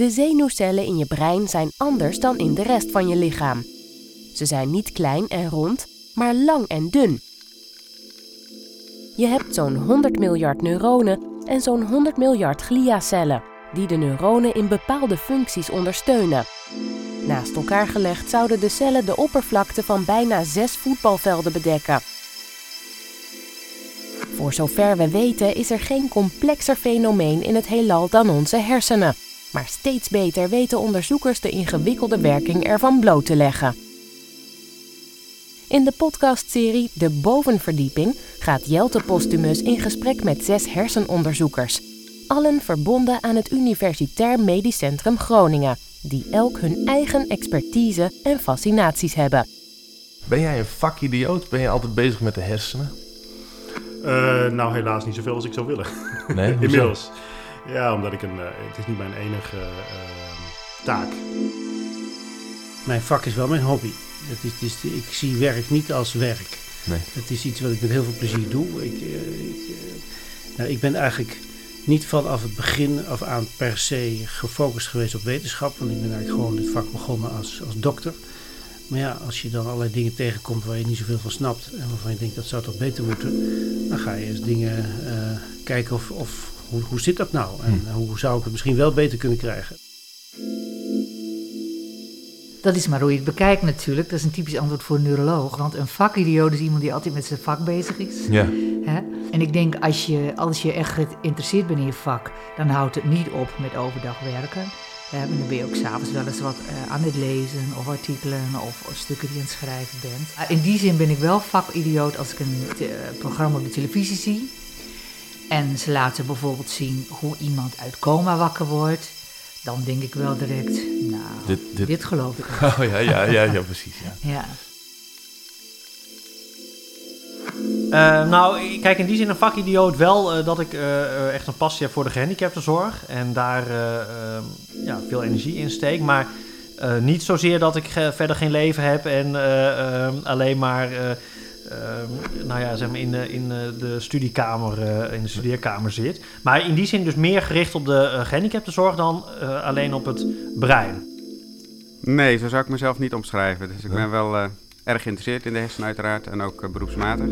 De zenuwcellen in je brein zijn anders dan in de rest van je lichaam. Ze zijn niet klein en rond, maar lang en dun. Je hebt zo'n 100 miljard neuronen en zo'n 100 miljard gliacellen, die de neuronen in bepaalde functies ondersteunen. Naast elkaar gelegd zouden de cellen de oppervlakte van bijna zes voetbalvelden bedekken. Voor zover we weten is er geen complexer fenomeen in het heelal dan onze hersenen. Maar steeds beter weten onderzoekers de ingewikkelde werking ervan bloot te leggen. In de podcastserie De Bovenverdieping gaat Jelte Postumus in gesprek met zes hersenonderzoekers. Allen verbonden aan het Universitair Medisch Centrum Groningen, die elk hun eigen expertise en fascinaties hebben. Ben jij een vakidioot? Ben je altijd bezig met de hersenen? Uh, nou, helaas niet zoveel als ik zou willen. Nee, Inmiddels. Ja, omdat ik een. Uh, het is niet mijn enige uh, taak. Mijn vak is wel mijn hobby. Het is, het is, ik zie werk niet als werk. Nee. Het is iets wat ik met heel veel plezier doe. Ik, ik, nou, ik ben eigenlijk niet vanaf het begin af aan per se gefocust geweest op wetenschap. Want ik ben eigenlijk gewoon dit vak begonnen als, als dokter. Maar ja, als je dan allerlei dingen tegenkomt waar je niet zoveel van snapt en waarvan je denkt dat zou toch beter moeten, dan ga je eens dingen uh, kijken of, of hoe, hoe zit dat nou en hm. hoe zou ik het misschien wel beter kunnen krijgen. Dat is maar hoe je het bekijkt natuurlijk. Dat is een typisch antwoord voor een neuroloog. Want een vakidioot is iemand die altijd met zijn vak bezig is. Ja. Hè? En ik denk, als je, als je echt geïnteresseerd bent in je vak, dan houdt het niet op met overdag werken. Uh, dan ben je ook s'avonds wel eens wat uh, aan het lezen of artikelen of, of, stukken die je aan het schrijven bent. In die zin ben ik wel vakidioot als ik een programma op de televisie zie. En ze laten bijvoorbeeld zien hoe iemand uit coma wakker wordt. Dan denk ik wel direct, nou, dit, dit... dit geloof ik Oh ja, ja, ja, ja precies. Ja. ja. Uh, nou, kijk, in die zin een vakidioot wel uh, dat ik uh, echt een passie heb voor de gehandicaptenzorg. En daar ja, veel energie in steek. Maar niet zozeer dat ik verder geen leven heb en alleen maar... nou ja, zeg maar in, de, in de studiekamer, in de studeerkamer zit. Maar in die zin dus meer gericht op de gehandicaptenzorg dan alleen op het brein. Nee, zo zou ik mezelf niet omschrijven. Dus ik ben wel erg geïnteresseerd in de hersenen uiteraard en ook uh, beroepsmatig.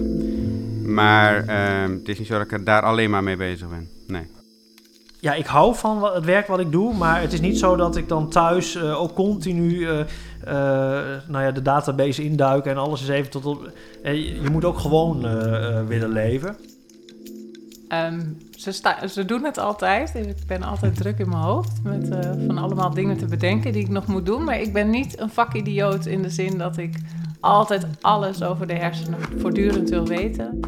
Maar uh, het is niet zo dat ik er daar alleen maar mee bezig ben. Nee. Ja, ik hou van het werk wat ik doe, maar het is niet zo dat ik dan thuis uh, ook continu uh, nou ja, de database induik en alles is even tot op. je moet ook gewoon willen leven. Um, ze, ze, doen het altijd. Ik ben altijd druk in mijn hoofd met van allemaal dingen te bedenken die ik nog moet doen. Maar ik ben niet een vakidioot in de zin dat ik altijd alles over de hersenen voortdurend wil weten.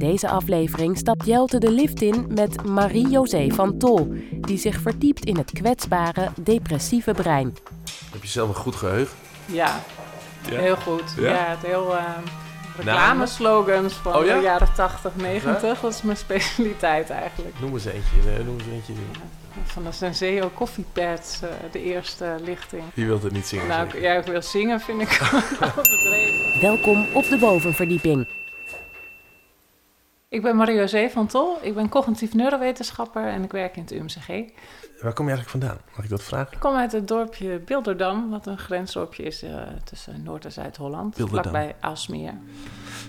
In deze aflevering stapt Jelte de lift in met Marie-José van Tol, die zich verdiept in het kwetsbare, depressieve brein. Heb je zelf een goed geheugen? Ja, heel goed. Ja, ja het heel uh, reclameslogans van oh, ja? de jaren 80, 90. Dat is mijn specialiteit eigenlijk. Noem eens eentje. Noem eens eentje van de Senseo koffiepads, uh, de eerste lichting. Wie wilt het niet zingen? Nou, jij wil zingen, vind ik bedreven. Welkom op de bovenverdieping. Ik ben Marie-José van Tol. Ik ben cognitief neurowetenschapper en ik werk in het UMCG. Waar kom je eigenlijk vandaan? Mag ik dat vragen? Ik kom uit het dorpje Bilderdam, wat een grensdorpje is uh, tussen Noord- en Zuid-Holland. Vlakbij Aalsmeer.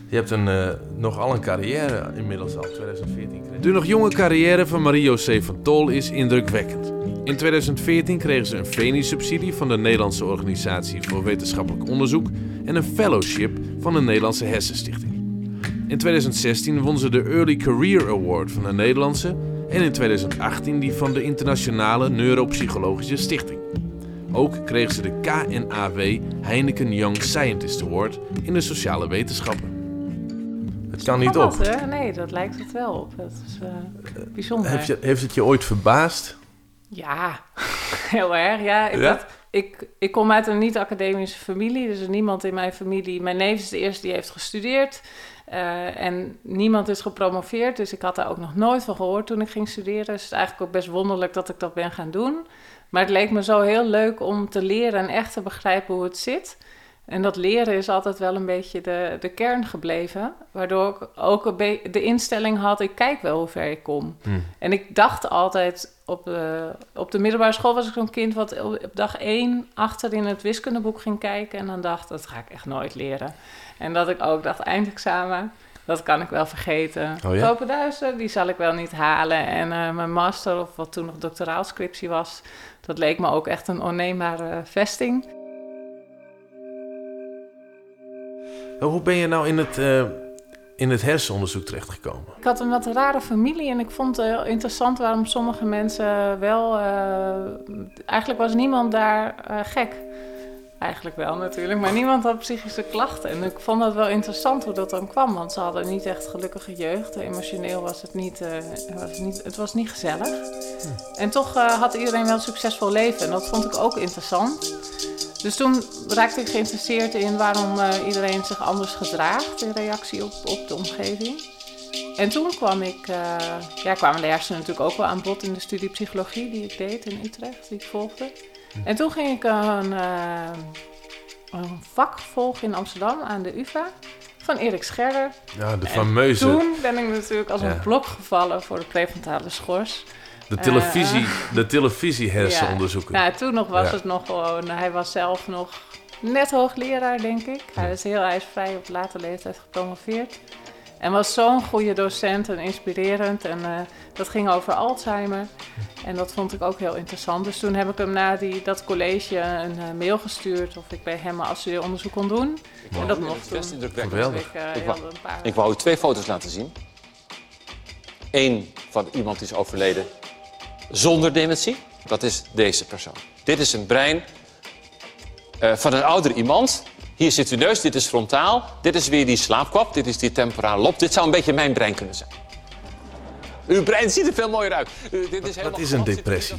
Je hebt een, uh, nogal een carrière inmiddels al, 2014. Kreeg. De nog jonge carrière van Marie-José van Tol is indrukwekkend. In 2014 kregen ze een VENI-subsidie van de Nederlandse Organisatie voor Wetenschappelijk Onderzoek en een fellowship van de Nederlandse Hersenstichting. In 2016 won ze de Early Career Award van de Nederlandse en in 2018 die van de Internationale Neuropsychologische Stichting. Ook kreeg ze de KNAW Heineken Young Scientist Award in de sociale wetenschappen. Het kan niet op. Hè? Nee, dat lijkt het wel op. Dat is uh, bijzonder. Heeft, je, heeft het je ooit verbaasd? Ja, heel erg. Ja, ik, ja? ik, ik kom uit een niet-academische familie. Dus niemand in mijn familie. Mijn neef is de eerste die heeft gestudeerd. Uh, en niemand is gepromoveerd, dus ik had daar ook nog nooit van gehoord toen ik ging studeren. Dus het is eigenlijk ook best wonderlijk dat ik dat ben gaan doen. Maar het leek me zo heel leuk om te leren en echt te begrijpen hoe het zit. En dat leren is altijd wel een beetje de, de kern gebleven. Waardoor ik ook een be- de instelling had, ik kijk wel hoe ver ik kom. Hm. En ik dacht altijd, op de, op de middelbare school was ik zo'n kind... wat op op dag één achter in het wiskundeboek ging kijken... en dan dacht, dat ga ik echt nooit leren. En dat ik ook dacht, eindexamen, dat kan ik wel vergeten. Oh ja? Open duister, die zal ik wel niet halen. En eh, mijn master, of wat toen nog doctoraalscriptie was... dat leek me ook echt een onneembare vesting. Hoe ben je nou in het, eh, in het hersenonderzoek terechtgekomen? Ik had een wat rare familie en ik vond het heel interessant waarom sommige mensen wel. eh, eigenlijk was niemand daar eh, gek. Eigenlijk wel natuurlijk, maar niemand had psychische klachten. En ik vond dat wel interessant hoe dat dan kwam, want ze hadden niet echt gelukkige jeugd. Emotioneel was het niet, was niet, het was niet gezellig. En toch had iedereen wel een succesvol leven en dat vond ik ook interessant. Dus toen raakte ik geïnteresseerd in waarom eh, iedereen zich anders gedraagt in reactie op, op de omgeving. En toen kwam ik, eh, ja, kwamen de hersenen natuurlijk ook wel aan bod in de studie psychologie die ik deed in Utrecht, die ik volgde. En toen ging ik een, eh, een vak volgen in Amsterdam aan de UvA van Erik Scherder. Ja, de En fameuze... Toen ben ik natuurlijk als Ja. een blok gevallen voor de prefrontale schors. De televisie, Eh. de televisie hersenonderzoeken. Ja, toen nog was Ja. het nog gewoon... Hij was zelf nog net hoogleraar, denk ik. Hij is heel ijsvrij op late leeftijd gepromoveerd. En was zo'n goede docent en inspirerend. En eh, dat ging over Alzheimer. En dat vond ik ook heel interessant. Dus toen heb ik hem na die, dat college een eh, mail gestuurd... of ik bij hem een afstudeeronderzoek kon doen. En dat mocht toen. best indrukwekkend. Geweldig. Ik, eh, wou- een paar- Ik wou u twee foto's laten zien. Eén van iemand die is overleden zonder dementie. Dat is deze persoon. Dit is een brein eh, van een ouder iemand. Hier zit uw neus, dit is frontaal. Dit is weer die slaapkwap, dit is die temporale lob. Dit zou een beetje mijn brein kunnen zijn. Uw brein ziet er veel mooier uit. U, dit is helemaal is een depressie?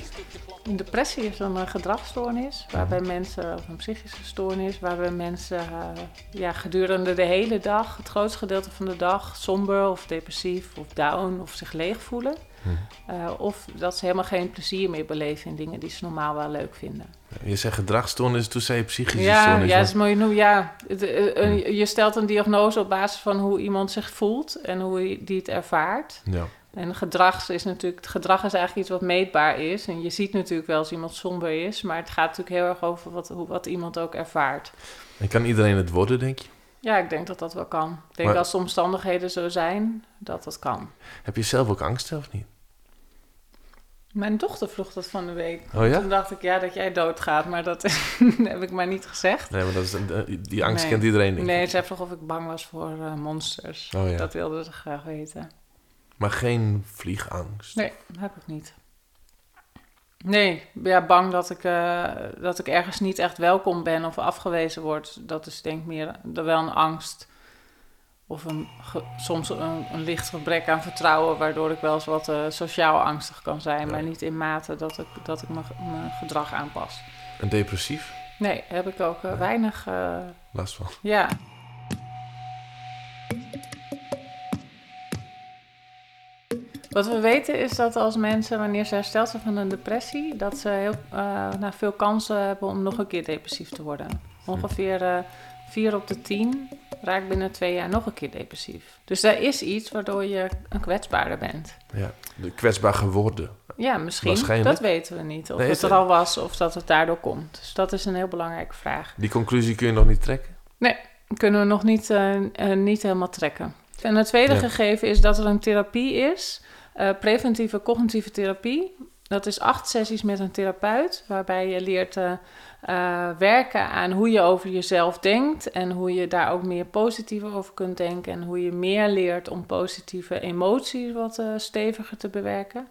Een depressie is een eh, gedragsstoornis waarbij mensen, of een psychische stoornis, waarbij mensen eh, ja, gedurende de hele dag, het grootste gedeelte van de dag, somber of depressief of down of zich leeg voelen. Eh, of dat ze helemaal geen plezier meer beleven in dingen die ze normaal wel leuk vinden. Je zegt gedragsstoornis, toen zei je psychische Ja, stoornis. ja, dat is mooi. Ja, eh, je stelt een diagnose op basis van hoe iemand zich voelt en hoe hij- die het ervaart. ja. En gedrag is natuurlijk, het gedrag is eigenlijk iets wat meetbaar is. En je ziet natuurlijk wel als iemand somber is, maar het gaat natuurlijk heel erg over wat, hoe, wat iemand ook ervaart. En kan iedereen het worden, denk je? Ja, ik denk dat dat wel kan. Ik denk Maar- als de omstandigheden zo zijn, dat dat kan. Heb je zelf ook angst of niet? Mijn dochter vroeg dat van de week. Oh ja? Toen dacht ik, ja, dat jij doodgaat, maar dat heb ik maar niet gezegd. Nee, maar dat is, eh, die angst Nee. kent iedereen, denk ik. Nee, zij vroeg of ik bang was voor eh, monsters. Oh ja. Dat wilde ze graag weten. Maar geen vliegangst. Nee, heb ik niet. Nee, ja, bang dat ik, eh, dat ik ergens niet echt welkom ben of afgewezen word. Dat is denk ik meer er wel een angst. Of een, soms een, een licht gebrek aan vertrouwen, waardoor ik wel eens wat eh, sociaal angstig kan zijn. Maar niet in mate dat ik, dat ik mijn, gedrag aanpas. En depressief? Nee, heb ik ook eh, weinig. Last van. ja. Wat we weten is dat als mensen, wanneer ze hersteld zijn van een depressie, dat ze heel, eh, nou, veel kansen hebben om nog een keer depressief te worden. Ongeveer eh 4 op de 10 raakt binnen twee jaar nog een keer depressief. Dus daar is iets waardoor je een kwetsbaarder bent. Ja, de kwetsbaar geworden. Ja, misschien. Dat weten we niet. Of Nee, het er al was of dat het daardoor komt. Dus dat is een heel belangrijke vraag. Die conclusie kun je nog niet trekken? Nee, kunnen we nog niet, eh, niet helemaal trekken. En het tweede Ja. gegeven is dat er een therapie is, eh, preventieve cognitieve therapie. Dat is acht sessies met een therapeut, waarbij je leert eh, werken aan hoe je over jezelf denkt en hoe je daar ook meer positiever over kunt denken en hoe je meer leert om positieve emoties wat steviger te bewerken.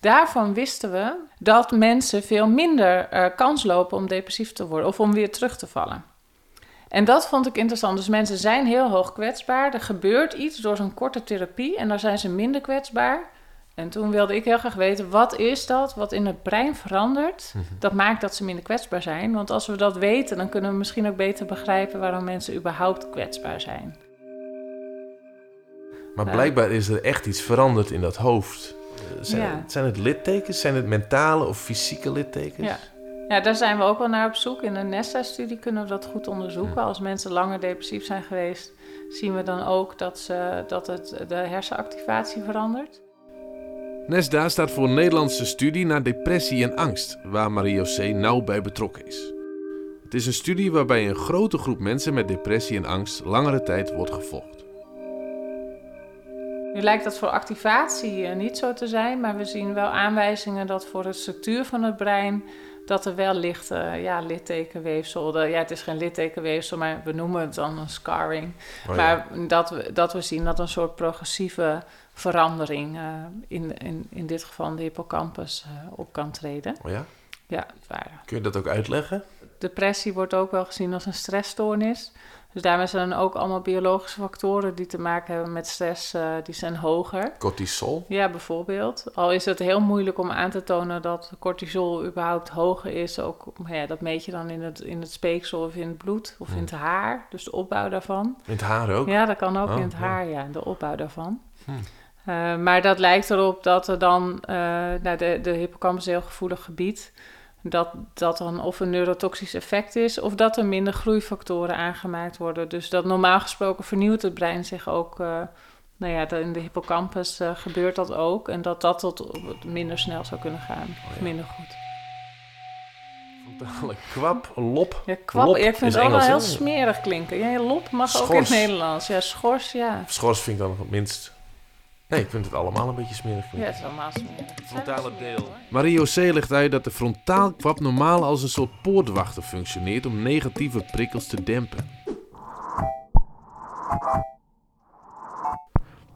Daarvan wisten we dat mensen veel minder kans lopen om depressief te worden of om weer terug te vallen. En dat vond ik interessant. Dus mensen zijn heel hoog kwetsbaar. Er gebeurt iets door zo'n korte therapie en daar zijn ze minder kwetsbaar. En toen wilde ik heel graag weten, wat is dat wat in het brein verandert? Dat maakt dat ze minder kwetsbaar zijn. Want als we dat weten, dan kunnen we misschien ook beter begrijpen waarom mensen überhaupt kwetsbaar zijn. Maar blijkbaar is er echt iets veranderd in dat hoofd. Eh, Zijn, Ja. zijn het littekens? Zijn het mentale of fysieke littekens? Ja. Ja, daar zijn we ook wel naar op zoek. In een Nesta-studie kunnen we dat goed onderzoeken. Als mensen langer depressief zijn geweest, zien we dan ook dat, ze, dat het, de hersenactivatie verandert. NESDA staat voor Nederlandse Studie naar Depressie en Angst, waar Marie-José nauw bij betrokken is. Het is een studie waarbij een grote groep mensen met depressie en angst langere tijd wordt gevolgd. Nu lijkt dat voor activatie eh, niet zo te zijn, maar we zien wel aanwijzingen dat voor de structuur van het brein dat er wel ligt, uh, ja, littekenweefsel. De, ja, het is geen littekenweefsel, maar we noemen het dan een scarring. Oh ja. Maar dat we, dat we zien dat een soort progressieve verandering uh, in, in, in dit geval de hippocampus uh, op kan treden. Oh ja? Ja, waar. Kun je dat ook uitleggen? Depressie wordt ook wel gezien als een stressstoornis. Dus daarmee zijn er ook allemaal biologische factoren die te maken hebben met stress, uh, die zijn hoger. Cortisol? Ja, bijvoorbeeld. Al is het heel moeilijk om aan te tonen dat cortisol überhaupt hoger is. Ook, ja, dat meet je dan in het, in het speeksel of in het bloed of Hmm. in het haar. Dus de opbouw daarvan. In het haar ook? Ja, dat kan ook Oh, in het ja. haar, ja, de opbouw daarvan. Hmm. Uh, maar dat lijkt erop dat er dan, uh, nou, de, de hippocampus is een heel gevoelig gebied, dat dat dan of een neurotoxisch effect is of dat er minder groeifactoren aangemaakt worden. Dus dat normaal gesproken vernieuwt het brein zich ook. Uh, nou ja, in de hippocampus uh, gebeurt dat ook. En dat dat tot minder snel zou kunnen gaan. Oh, Of minder goed. Kwap, lop. Ja, kwap. Lop Ja, ik vind het Engels, heel smerig klinken. Ja, lop mag ook in het. Nederlands. Ja, schors, ja. Schors vind ik dan het minst. Nee, ik vind het allemaal een beetje smerig Ja, het is allemaal smerig. Frontale deel. hoor. Marie-José legt uit dat de frontaalkwap normaal als een soort poortwachter functioneert om negatieve prikkels te dempen.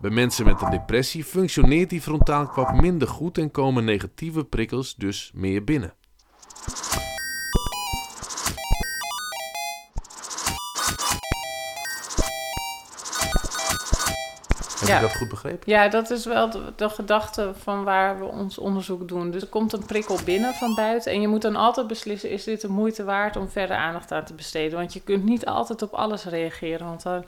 Bij mensen met een depressie functioneert die frontaalkwap minder goed en komen negatieve prikkels dus meer binnen. Heb Ja. je dat goed begrepen? Ja, dat is wel de, de gedachte van waar we ons onderzoek doen. Dus er komt een prikkel binnen van buiten. En je moet dan altijd beslissen: is dit de moeite waard om verder aandacht aan te besteden? Want je kunt niet altijd op alles reageren. Want dan,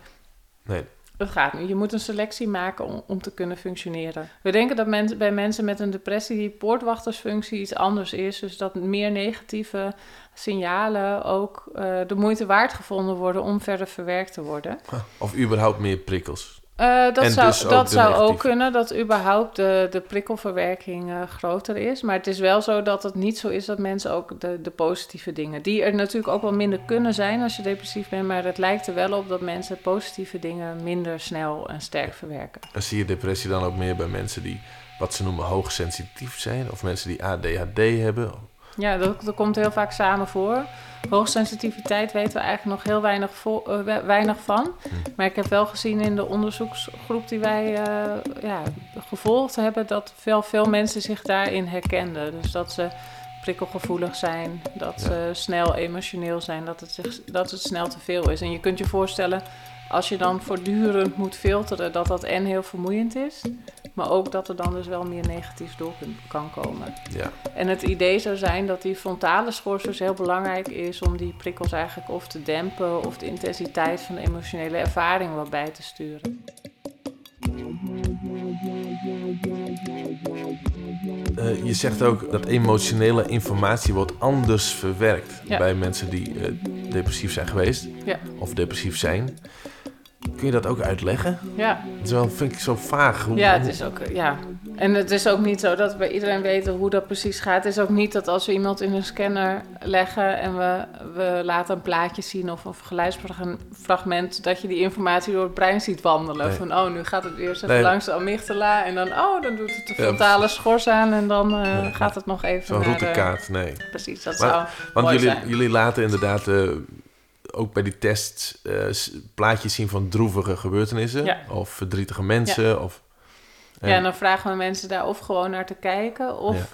Nee. dat gaat niet. Je moet een selectie maken om, om te kunnen functioneren. We denken dat mensen, bij mensen met een depressie die poortwachtersfunctie iets anders is. Dus dat meer negatieve signalen ook eh, de moeite waard gevonden worden om verder verwerkt te worden. Of überhaupt meer prikkels. Eh, dat En zou, dus ook dat zou ook kunnen, dat überhaupt de, de prikkelverwerking eh, groter is. Maar het is wel zo dat het niet zo is dat mensen ook de, de positieve dingen... die er natuurlijk ook wel minder kunnen zijn als je depressief bent... maar het lijkt er wel op dat mensen positieve dingen minder snel en sterk verwerken. En zie je depressie dan ook meer bij mensen die wat ze noemen hoogsensitief zijn? Of mensen die ADHD hebben? Ja, dat, dat komt heel vaak samen voor. Hoogsensitiviteit weten we eigenlijk nog heel weinig, vo- eh, we- weinig van. Maar ik heb wel gezien in de onderzoeksgroep die wij eh, ja, gevolgd hebben... dat veel, veel mensen zich daarin herkenden. Dus dat ze prikkelgevoelig zijn, dat Ja. ze snel emotioneel zijn... Dat het, zich, dat het snel te veel is. En je kunt je voorstellen, als je dan voortdurend moet filteren... dat dat en heel vermoeiend is... maar ook dat er dan dus wel meer negatiefs door kan komen. Ja. En het idee zou zijn dat die frontale schors dus heel belangrijk is om die prikkels eigenlijk of te dempen of de intensiteit van de emotionele ervaring wat bij te sturen. Eh, je zegt ook dat emotionele informatie wordt anders verwerkt Ja. bij mensen die eh, depressief zijn geweest Ja. of depressief zijn. Kun je dat ook uitleggen? Ja, Het is wel, vind ik zo vaag. Hoe, ja, het is ook, ja. En het is ook niet zo dat we bij iedereen weten hoe dat precies gaat. Het is ook niet dat als we iemand in een scanner leggen en we, we laten een plaatje zien of een geluidsfragment, dat je die informatie door het brein ziet wandelen. Nee. Van, oh, nu gaat het eerst even Nee. langs de amygdala en dan, oh, dan doet het de Ja, frontale schors aan en dan eh, Ja. gaat het nog even Zo'n de- routekaart, nee. Precies, dat Maar- zou Want mooi jullie, zijn. jullie laten inderdaad eh, ook bij die test eh, s- plaatjes zien van droevige gebeurtenissen Ja. of verdrietige mensen. Of, Ja, en dan vragen we mensen daar of gewoon naar te kijken of Ja.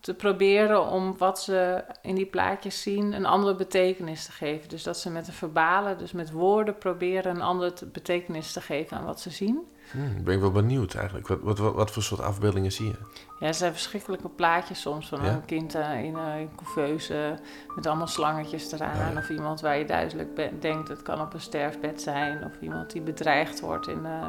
te proberen om wat ze in die plaatjes zien een andere betekenis te geven. Dus dat ze met een verbale, dus met woorden proberen een andere te- betekenis te geven aan wat ze zien. Hmm, ben ik wel benieuwd eigenlijk. Wat, wat, wat, wat voor soort afbeeldingen zie je? Ja, er zijn verschrikkelijke plaatjes soms van Ja? een kind eh, in een couveuse met allemaal slangetjes eraan. Ja, ja. Of iemand waar je duidelijk denkt het kan op een sterfbed zijn. Of iemand die bedreigd wordt en eh,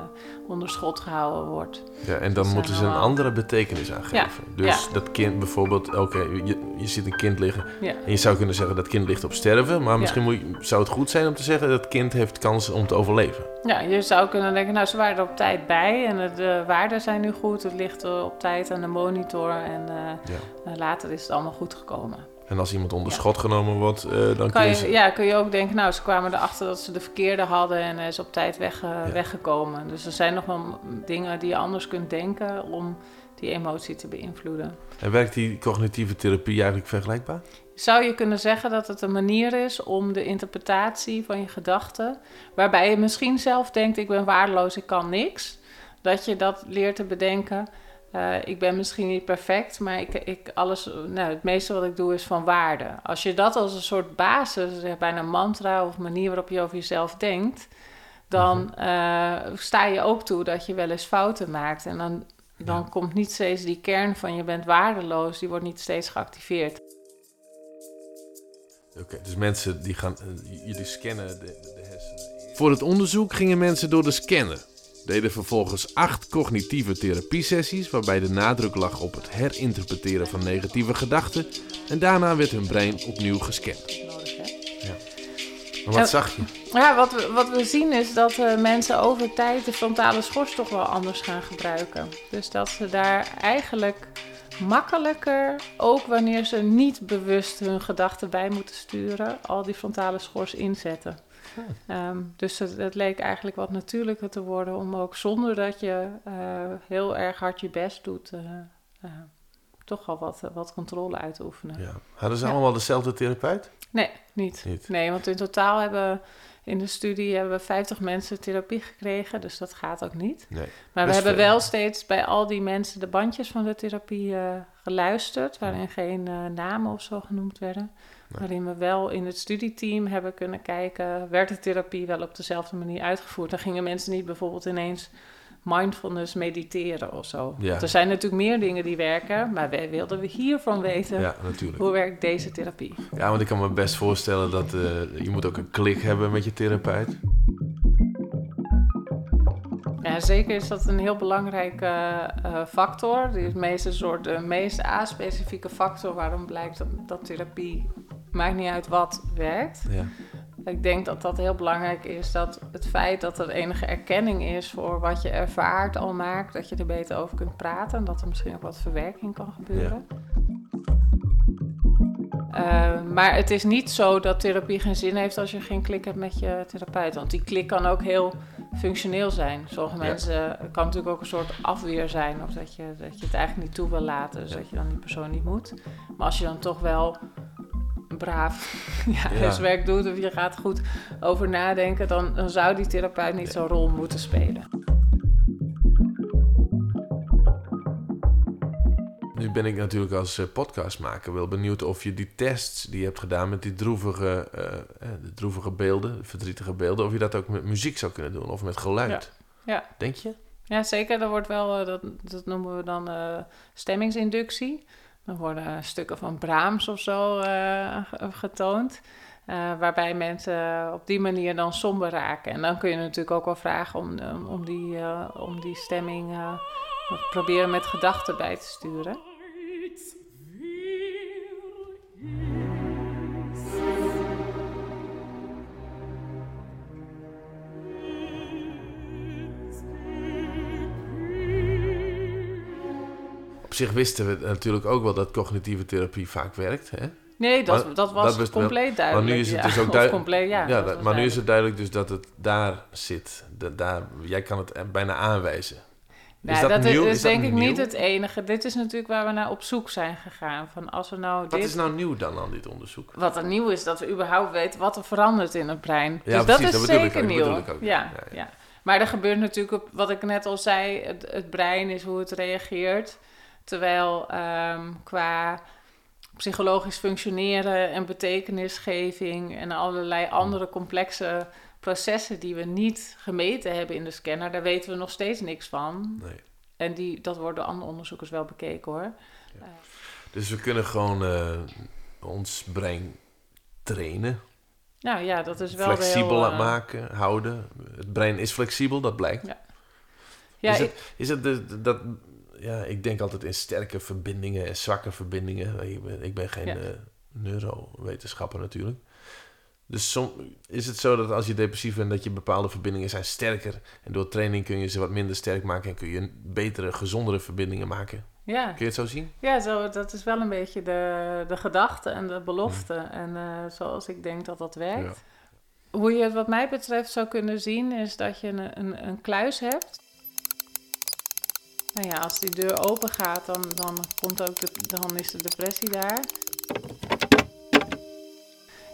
onder schot gehouden wordt. Ja, en dan zijn moeten ze een andere betekenis aan Ja, geven. Dus dat kind bijvoorbeeld, oké, je, je ziet een kind liggen. Ja. En je zou kunnen zeggen dat kind ligt op sterven. Maar misschien moet je- zou het goed zijn om te zeggen dat kind heeft kans om te overleven. Ja, je zou kunnen denken, nou ze waren er op tijd bij en de waarden zijn nu goed. Het ligt op tijd aan de monitor en eh, Ja. eh, later is het allemaal goed gekomen. En als iemand onder Ja. schot genomen wordt, eh, dan kun Kan je... ze- ja, kun je ook denken, nou, ze kwamen erachter dat ze de verkeerde hadden en is op tijd wegge- weggekomen. Dus er zijn nog wel dingen die je anders kunt denken om die emotie te beïnvloeden. En werkt die cognitieve therapie eigenlijk vergelijkbaar? Zou je kunnen zeggen dat het een manier is om de interpretatie van je gedachten, waarbij je misschien zelf denkt, ik ben waardeloos, ik kan niks, dat je dat leert te bedenken. eh, ik ben misschien niet perfect, maar ik, ik alles, nou, het meeste wat ik doe is van waarde. Als je dat als een soort basis, bijna mantra of manier waarop je over jezelf denkt, dan eh, sta je ook toe dat je wel eens fouten maakt. En dan, dan komt niet steeds die kern van je bent waardeloos, die wordt niet steeds geactiveerd. Oké, dus mensen die gaan... eh, jullie scannen de, de, hersenen. Voor het onderzoek gingen mensen door de scanner. Deden vervolgens acht cognitieve therapiesessies... waarbij de nadruk lag op het herinterpreteren van negatieve gedachten... en daarna werd hun brein opnieuw gescand. Maar wat Ja. zag je? Ja, wat we, wat we zien is dat eh, mensen over tijd de frontale schors toch wel anders gaan gebruiken. Dus dat ze daar eigenlijk makkelijker, ook wanneer ze niet bewust hun gedachten bij moeten sturen, al die frontale schors inzetten. Ehm, dus het, het leek eigenlijk wat natuurlijker te worden om ook zonder dat je eh, heel erg hard je best doet, eh, eh, toch al wat, wat controle uit te oefenen. Ja. Hadden ze Ja. allemaal dezelfde therapeut? Nee, niet. Niet. Nee, want in totaal hebben in de studie hebben we 50 mensen therapie gekregen, dus dat gaat ook niet. Nee. Maar we hebben veel. wel steeds bij al die mensen de bandjes van de therapie eh, geluisterd, waarin geen eh, namen of zo genoemd werden. Waarin we wel in het studieteam hebben kunnen kijken, werd de therapie wel op dezelfde manier uitgevoerd? Dan gingen mensen niet bijvoorbeeld ineens mindfulness mediteren of zo. Ja. Er zijn natuurlijk meer dingen die werken, maar wij wilden we hiervan weten, Ja, natuurlijk. hoe werkt deze therapie? Ja, want ik kan me best voorstellen dat eh, je moet ook een klik hebben met je therapeut. Ja, zeker is dat een heel belangrijke eh, factor. Is meest een soort de meest a-specifieke factor waarom blijkt dat, dat therapie, maakt niet uit wat, werkt. Ja. Ik denk dat dat heel belangrijk is, dat het feit dat er enige erkenning is voor wat je ervaart al maakt, dat je er beter over kunt praten en dat er misschien ook wat verwerking kan gebeuren. Eh, maar het is niet zo dat therapie geen zin heeft als je geen klik hebt met je therapeut. Want die klik kan ook heel functioneel zijn. Sommige Ja. mensen het kan natuurlijk ook een soort afweer zijn. Of dat je, dat je het eigenlijk niet toe wil laten. Dus dat je dan die persoon niet moet. Maar als je dan toch wel braaf ja, huiswerk doet. Of je gaat goed over nadenken. Dan, dan zou die therapeut niet zo'n rol moeten spelen. Nu ben ik natuurlijk als eh, podcastmaker wel benieuwd of je die tests die je hebt gedaan met die droevige, eh, eh, de droevige beelden, de verdrietige beelden, of je dat ook met muziek zou kunnen doen of met geluid. Ja. Denk je? Ja, zeker. Er wordt wel, dat, dat noemen we dan stemmingsinductie. Dan worden stukken van Brahms of zo eh, ge- getoond. eh, waarbij mensen op die manier dan somber raken. En dan kun je natuurlijk ook wel vragen om, om, die, eh, om die stemming proberen met gedachten bij te sturen. Zich wisten we natuurlijk ook wel dat cognitieve therapie vaak werkt. Hè? Nee, dat, Maar dat was wel- compleet duidelijk. Maar nu is het ja. dus ook duidelijk. ja, dat maar nu is het duidelijk dus dat het daar zit. Dat daar, jij kan het bijna aanwijzen. Nou, is dat, dat nieuw? is, denk ik nieuw? niet het enige. Dit is natuurlijk waar we naar op zoek zijn gegaan. Van als we nou Wat dit, is nou nieuw dan aan dit onderzoek? Wat er nieuw is, dat we überhaupt weten wat er verandert in het brein. Ja, dus precies, dat is dat bedoel ik zeker ook, nieuw. ik ook. Ja, Ja, ja, Maar er gebeurt natuurlijk, op, wat ik net al zei, het, het brein is hoe het reageert. Terwijl ehm, qua psychologisch functioneren en betekenisgeving en allerlei andere complexe processen die we niet gemeten hebben in de scanner, daar weten we nog steeds niks van. Nee. En die, dat wordt door andere onderzoekers wel bekeken hoor. Dus we kunnen gewoon eh, ons brein trainen, Nou ja, dat is wel flexibel heel, eh, maken, houden. Het brein is flexibel, dat blijkt. Ja. Ja, is, ik- het, is het de, dat... Ja, ik denk altijd in sterke verbindingen en zwakke verbindingen. Ik ben, ik ben geen Ja. eh, neurowetenschapper natuurlijk. Dus som, is het zo dat als je depressief bent, dat je bepaalde verbindingen zijn sterker. En door training kun je ze wat minder sterk maken en kun je betere, gezondere verbindingen maken. ja. Kun je het zo zien? Ja, zo, dat is wel een beetje de, de gedachte en de belofte. En eh, zoals ik denk dat dat werkt. Hoe je het wat mij betreft zou kunnen zien, is dat je een, een, een kluis hebt. Nou ja, als die deur open gaat, dan, dan, komt ook de, dan is de depressie daar.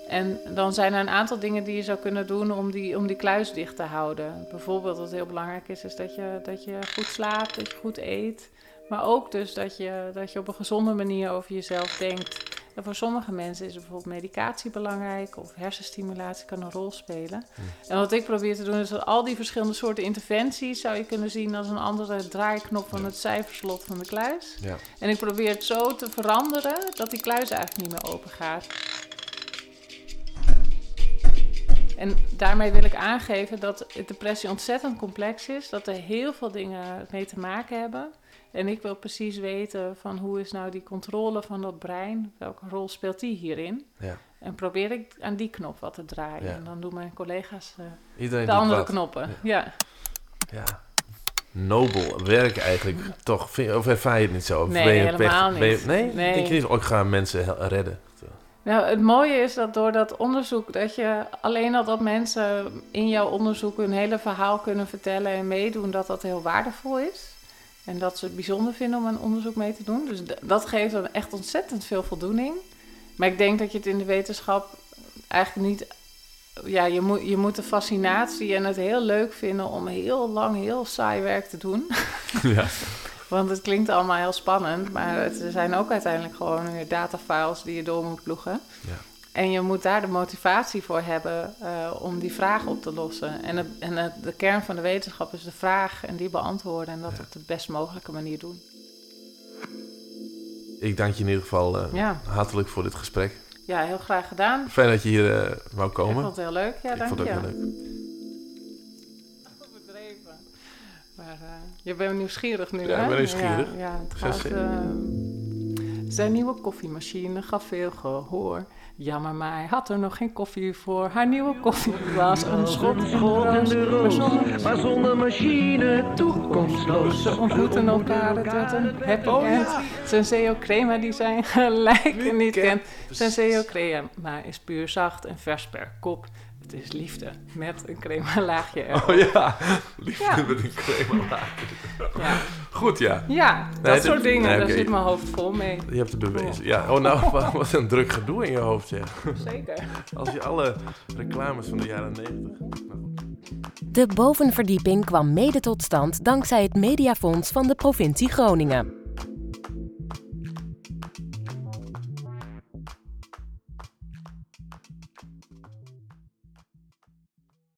En dan zijn er een aantal dingen die je zou kunnen doen om die, om die kluis dicht te houden. Bijvoorbeeld wat heel belangrijk is, is dat je, dat je goed slaapt, dat je goed eet. Maar ook dus dat je, dat je op een gezonde manier over jezelf denkt. En voor sommige mensen is bijvoorbeeld medicatie belangrijk of hersenstimulatie kan een rol spelen. En wat ik probeer te doen is dat al die verschillende soorten interventies zou je kunnen zien als een andere draaiknop van het cijferslot van de kluis. Ja. En ik probeer het zo te veranderen dat die kluis eigenlijk niet meer open gaat. En daarmee wil ik aangeven dat depressie ontzettend complex is, dat er heel veel dingen mee te maken hebben. En ik wil precies weten van hoe is nou die controle van dat brein, welke rol speelt die hierin? Ja. En probeer ik aan die knop wat te draaien. Ja. En dan doen mijn collega's eh, de andere wat. knoppen. Ja. Ja. Nobel werk eigenlijk, toch? Of ervaar je het niet zo? Of Nee, je helemaal je- niet. nee? Nee. Denk je niet, oh, ik ga mensen redden? Nou, het mooie is dat door dat onderzoek, dat je alleen al dat mensen in jouw onderzoek hun hele verhaal kunnen vertellen en meedoen, dat dat heel waardevol is. En dat ze het bijzonder vinden om een onderzoek mee te doen. Dus dat geeft dan echt ontzettend veel voldoening. Maar ik denk dat je het in de wetenschap eigenlijk niet. Ja, je moet, je moet de fascinatie en het heel leuk vinden om heel lang, heel saai werk te doen. Ja. Want het klinkt allemaal heel spannend, maar het zijn ook uiteindelijk gewoon weer datafiles die je door moet ploegen. Ja. En je moet daar de motivatie voor hebben eh, om die vraag op te lossen. En, het, en het, de kern van de wetenschap is de vraag en die beantwoorden en dat op de best mogelijke manier doen. Ik dank je in ieder geval eh, Ja. hartelijk voor dit gesprek. Ja, heel graag gedaan. Fijn dat je hier eh, wou Ik komen. vond het heel leuk. Ja, ik dank vond het je. heel leuk. Je bent nieuwsgierig nu, Ja, hè? ik ben nieuwsgierig. Ja, ja Ga trouwens, zitten. eh, zijn nieuwe koffiemachine gaf veel gehoor. Jammer, maar hij had er nog geen koffie voor. Haar nieuwe koffie was een schot in de roos. Maar zonder, Maar zonder machine toekomstloos. ze ontmoeten elkaar, het werd een happy end. Senseo Crema die zijn gelijk niet kent. Senseo Crema is puur zacht en vers per kop. Het is liefde met een crema laagje erop. Oh ja, liefde Ja. met een crema maken. Ja. Goed, ja. Ja, dat Nee, soort dit- dingen, nee, daar zit mijn hoofd vol mee. Je hebt het bewezen. Ja, oh nou, wat- wat een druk gedoe in je hoofd, zeg. Zeker. Als je alle reclames van de jaren negentig... De bovenverdieping kwam mede tot stand dankzij het Mediafonds van de provincie Groningen.